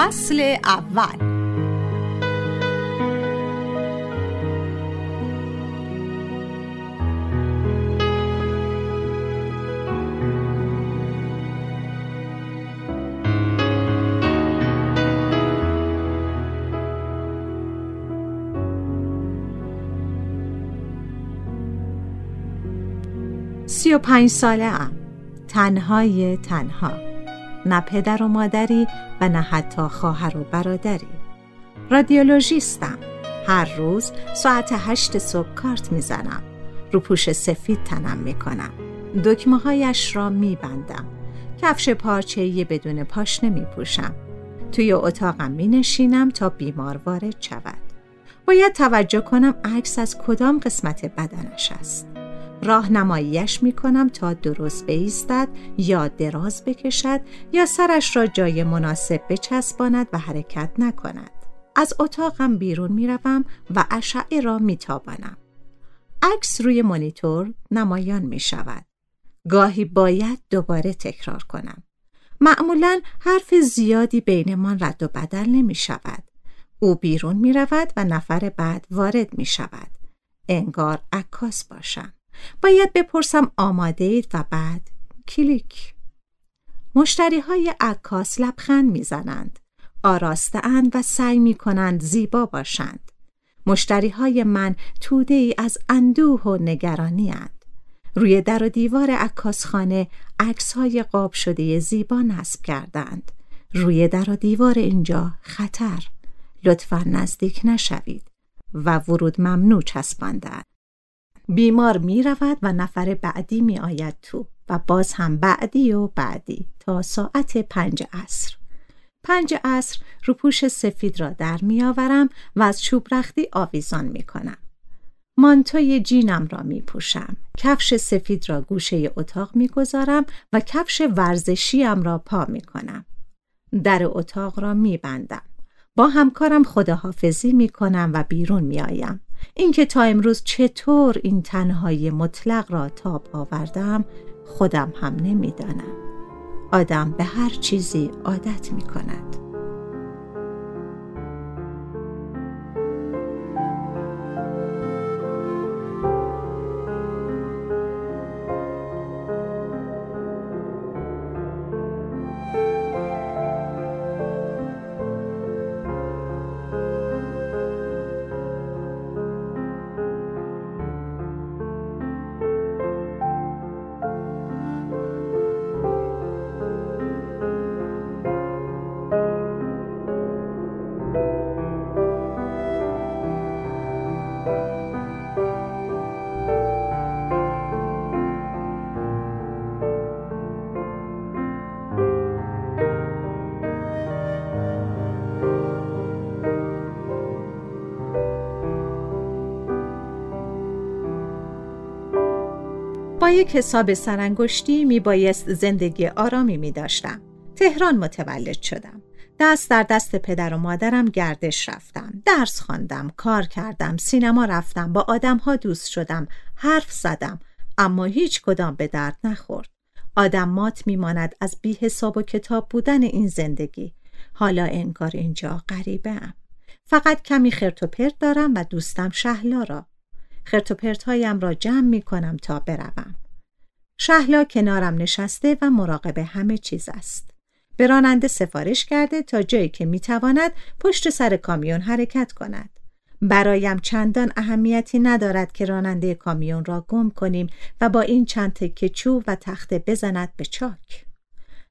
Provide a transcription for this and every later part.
فصل اول سی و پنج ساله ام تنهای تنها. نه پدر و مادری و نه حتی خواهر و برادری. رادیولوژیستم. هر روز ساعت هشت صبح کارت می‌زنم. رو پوش سفید تنم می‌کنم. دکمه هایش را میبندم. کفش پارچه‌ای بدون پاش نمی پوشم توی اتاقم می نشینم تا بیمار وارد شود. باید توجه کنم عکس از کدام قسمت بدنش است. راهنماییش می کنم تا درست بایستد یا دراز بکشد یا سرش را جای مناسب بچسباند و حرکت نکند. از اتاقم بیرون می روم و اشعه را می تابانم. عکس روی مانیتور نمایان می شود. گاهی باید دوباره تکرار کنم. معمولا حرف زیادی بینمان رد و بدل نمی شود. او بیرون می رود و نفر بعد وارد می شود. انگار عکاس باشم. باید بپرسم آماده اید و بعد. کلیک. مشتری های عکاس لبخند می‌زنند. آراسته اند و سعی می کنند زیبا باشند. مشتری های من توده ای از اندوه و نگرانی اند. روی در و دیوار عکاسخانه عکس های قاب شده زیبا نصب کردند. روی در و دیوار اینجا خطر. لطفا نزدیک نشوید و ورود ممنوع چسباندند بیمار می رود و نفر بعدی می آید تو و باز هم بعدی و بعدی تا ساعت پنج عصر. پنج عصر روپوش سفید را در می آورم و از چوب رختی آویزان می کنم. مانتوی جینم را می پوشم. کفش سفید را گوشه اتاق می گذارم و کفش ورزشیم را پا می کنم. در اتاق را می بندم. با همکارم خداحافظی می کنم و بیرون می آیم. اینکه تا امروز چطور این تنهایی مطلق را تاب آوردم خودم هم نمی‌دانم. آدم به هر چیزی عادت می کند یک حساب سرانگشتی می بایست زندگی آرامی می داشتم. تهران متولد شدم. دست در دست پدر و مادرم گردش رفتم. درس خواندم، کار کردم، سینما رفتم، با آدمها دوست شدم، حرف زدم، اما هیچ کدام به درد نخورد. آدم مات میماند از بی حساب و کتاب بودن این زندگی. حالا انگار اینجا غریبه. فقط کمی خرت و پرت دارم و دوستم شهلا را. خرت و پرت را جمع می کنم تا بروم. شهلا کنارم نشسته و مراقب همه چیز است. به راننده سفارش کرده تا جایی که می‌تواند پشت سر کامیون حرکت کند. برایم چندان اهمیتی ندارد که راننده کامیون را گم کنیم و با این چند تکه چوب و تخته بزند به چاک.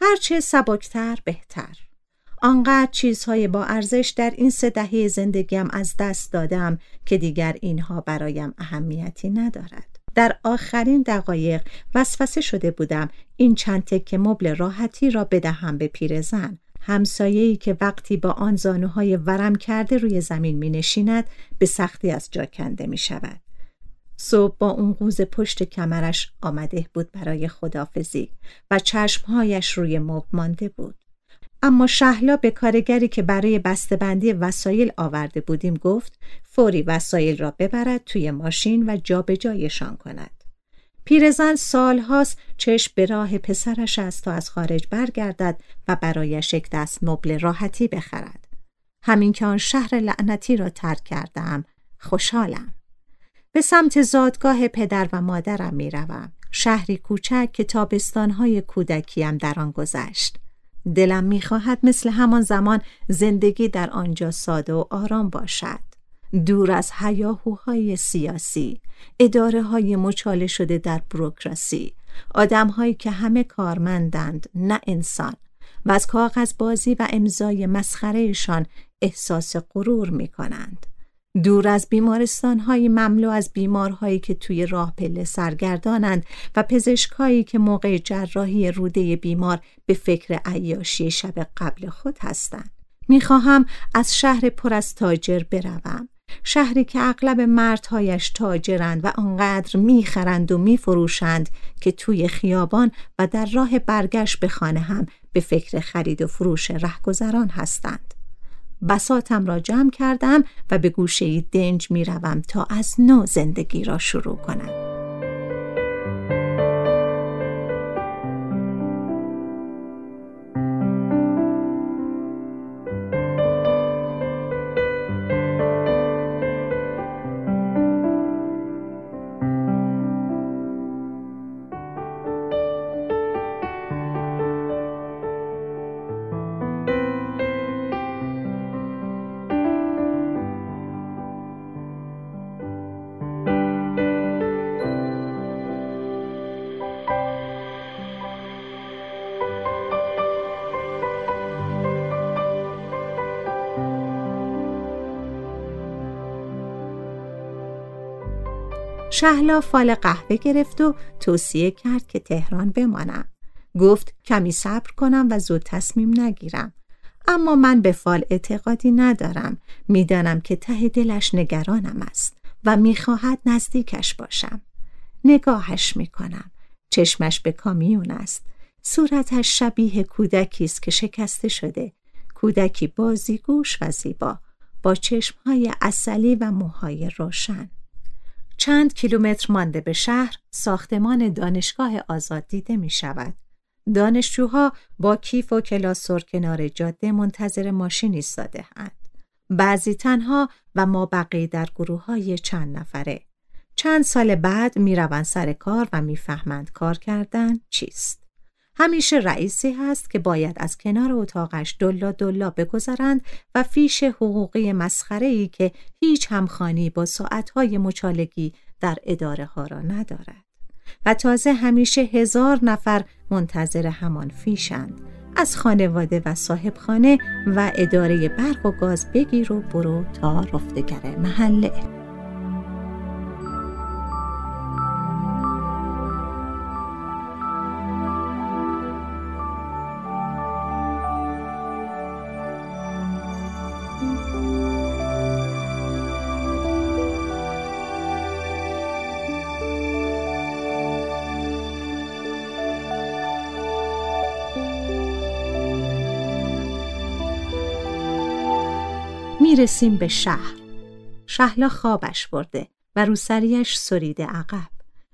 هرچه سبکتر بهتر. آنقدر چیزهای با ارزش در این سه دهه زندگیم از دست دادم که دیگر اینها برایم اهمیتی ندارد. در آخرین دقایق وسوسه شده بودم این چند تکه مبل راحتی را بدهم به پیرزن همسایه‌ای که وقتی با آن زانوهای ورم کرده روی زمین می نشیند به سختی از جا کنده می شود. صبح با اون قوز پشت کمرش آمده بود برای خدافزی و چشمهایش روی مب مانده بود. اما شهلا به کارگری که برای بسته‌بندی وسایل آورده بودیم گفت فوری وسایل را ببرد توی ماشین و جابجایشان کند. پیرزن سالهاست چشم به راه پسرش است تا از خارج برگردد و برایش یک دست مبل راحتی بخرد. همین که آن شهر لعنتی را ترک کردم خوشحالم. به سمت زادگاه پدر و مادرم می روم. شهری کوچک که تابستانهای کودکیم در آن گذشت. دلم می‌خواهد مثل همان زمان زندگی در آنجا ساده و آرام باشد. دور از هیاهوهای سیاسی، اداره های مچاله شده در بروکراسی، آدم هایی که همه کارمندند نه انسان و از کاغذ بازی و امضای مسخرهشان احساس غرور می کنند. دور از بیمارستان های مملو از بیمارهایی که توی راه پله سرگردانند و پزشکایی که موقع جراحی روده بیمار به فکر عیاشی شب قبل خود هستند. می‌خواهم از شهر پر از تاجر بروم. شهری که اغلب مردهایش تاجرند و آنقدر می‌خرند و میفروشند که توی خیابان و در راه برگشت به خانه هم به فکر خرید و فروش رهگذران هستند. بساتم را جمع کردم و به گوشه دنج می روم تا از نو زندگی را شروع کنم. شهلا فال قهوه گرفت و توصیه کرد که تهران بمانم. گفت کمی صبر کنم و زود تصمیم نگیرم. اما من به فال اعتقادی ندارم. می‌دانم که ته دلش نگرانم است و می‌خواهد نزدیکش باشم. نگاهش می‌کنم. چشمش به کامیون است. صورتش شبیه کودکی است که شکسته شده. کودکی بازیگوش و زیبا با چشمهای اصلی و موهای روشن. چند کیلومتر مانده به شهر ساختمان دانشگاه آزاد دیده می شود. دانشجوها با کیف و کلاسور کنار جاده منتظر ماشین ایستاده اند. بعضی تنها و ما بقیه در گروه های چند نفره. چند سال بعد می روند سر کار و می‌فهمند کار کردن چیست. همیشه رئیسی هست که باید از کنار اتاقش دلا دلا بگذرند و فیش حقوقی مسخره ای که هیچ همخانی با ساعتهای مچالگی در اداره ها را ندارد. و تازه همیشه هزار نفر منتظر همان فیشند. از خانواده و صاحب خانه و اداره برق و گاز بگیر و برو تا رفتگر محله. می‌رسیم به شهر. شهلا خوابش برده و روسریش سریده عقب.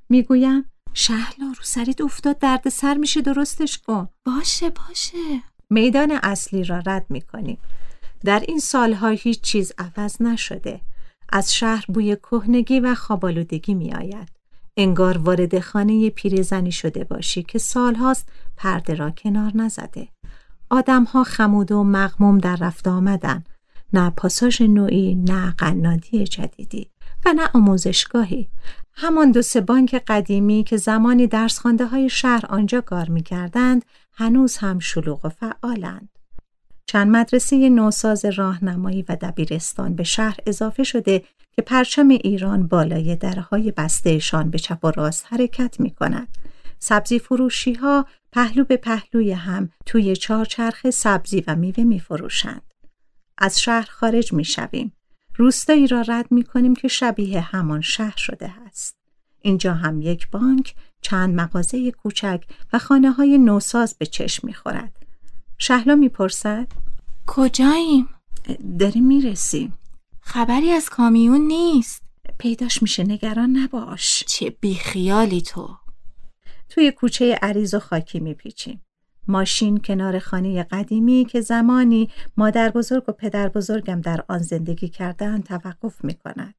می‌گویم شهلا روسریت افتاد درد سر میشه درستش کن. باشه باشه. میدان اصلی را رد می کنیم. در این سالها هیچ چیز عوض نشده. از شهر بوی کهنگی و خوابالودگی می آید. انگار وارد خانه پیرزنی شده باشی که سالهاست پرده را کنار نزده. آدمها خمود و مغموم در رفت آمدن. نه پاساژ نوعی نه قنادی جدیدی و نه آموزشگاهی. همان دو سه بانک قدیمی که زمانی درس های شهر آنجا کار می کردند هنوز هم شلوغ و فعالند. چند مدرسه نوساز راهنمایی و دبیرستان به شهر اضافه شده که پرچم ایران بالای درهای بستهشان به چپ و راست حرکت می کند. سبزی فروشی ها پهلو به پهلوی هم توی چهارچرخ سبزی و میوه می فروشند. از شهر خارج می شویم. روستایی را رد می کنیم که شبیه همان شهر شده است. اینجا هم یک بانک، چند مغازه کوچک و خانه های نوساز به چشم می خورد. شهلا می‌پرسد کجاییم؟ داریم می‌رسیم خبری از کامیون نیست پیداش میشه نگران نباش چه بیخیالی تو توی کوچه عریض و خاکی میپیچیم ماشین کنار خانه قدیمی که زمانی مادر بزرگ و پدر بزرگم در آن زندگی کردن توقف می کند.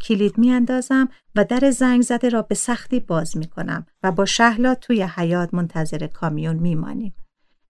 کلید می اندازم و در زنگ زده را به سختی باز می کنم و با شهلا توی حیات منتظر کامیون می مانیم.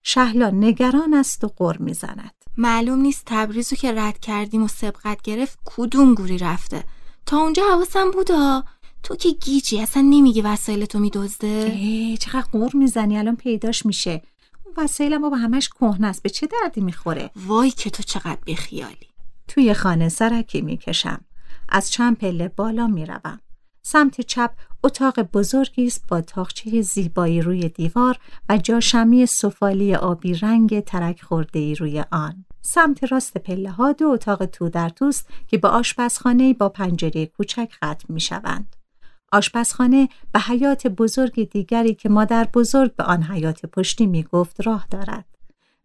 شهلا نگران است و قر می‌زند معلوم نیست تبریزو که رد کردیم و سبقت گرفت کدوم گوری رفته تا اونجا حواسم بودا تو که گیجی اصلا نمیگی وسایل تو میدزده چقدر قر می‌زنی الان پیداش میشه. اون وسایلم با همش کهنه است به چه دردی می‌خوره؟ وای که تو چقدر بیخیالی توی خانه سرکی می‌کشم. از چند پله بالا می‌روم. سمت چپ اتاق بزرگی است با تاخچه زیبایی روی دیوار و جاشمی سفالی آبی رنگ ترک خورده روی آن. سمت راست پله ها دو اتاق تو در توست که به آشپزخانه با پنجره کوچک ختم می شوند. آشپزخانه به حیات بزرگ دیگری که مادر بزرگ به آن حیات پشتی می گفت راه دارد.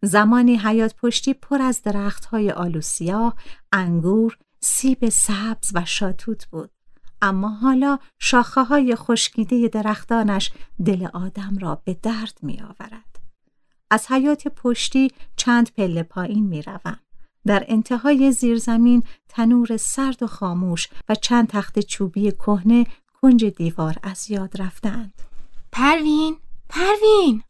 زمانی حیات پشتی پر از درخت های آلوسیا، انگور، سیب سبز و شاتوت بود. اما حالا شاخه های خشکیده درختانش دل آدم را به درد می آورد. از حیات پشتی چند پله پایین می روم. در انتهای زیرزمین تنور سرد و خاموش و چند تخت چوبی کهنه کنج دیوار از یاد رفتند. پروین، پروین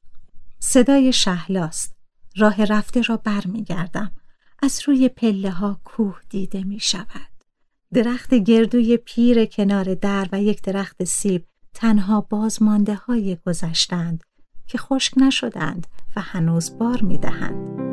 صدای شهلاست. راه رفته را برمیگردم. از روی پله ها کوه دیده می شود. درخت گردوی پیر کنار در و یک درخت سیب تنها بازمانده های گذشتند که خشک نشدند و هنوز بار می دهند.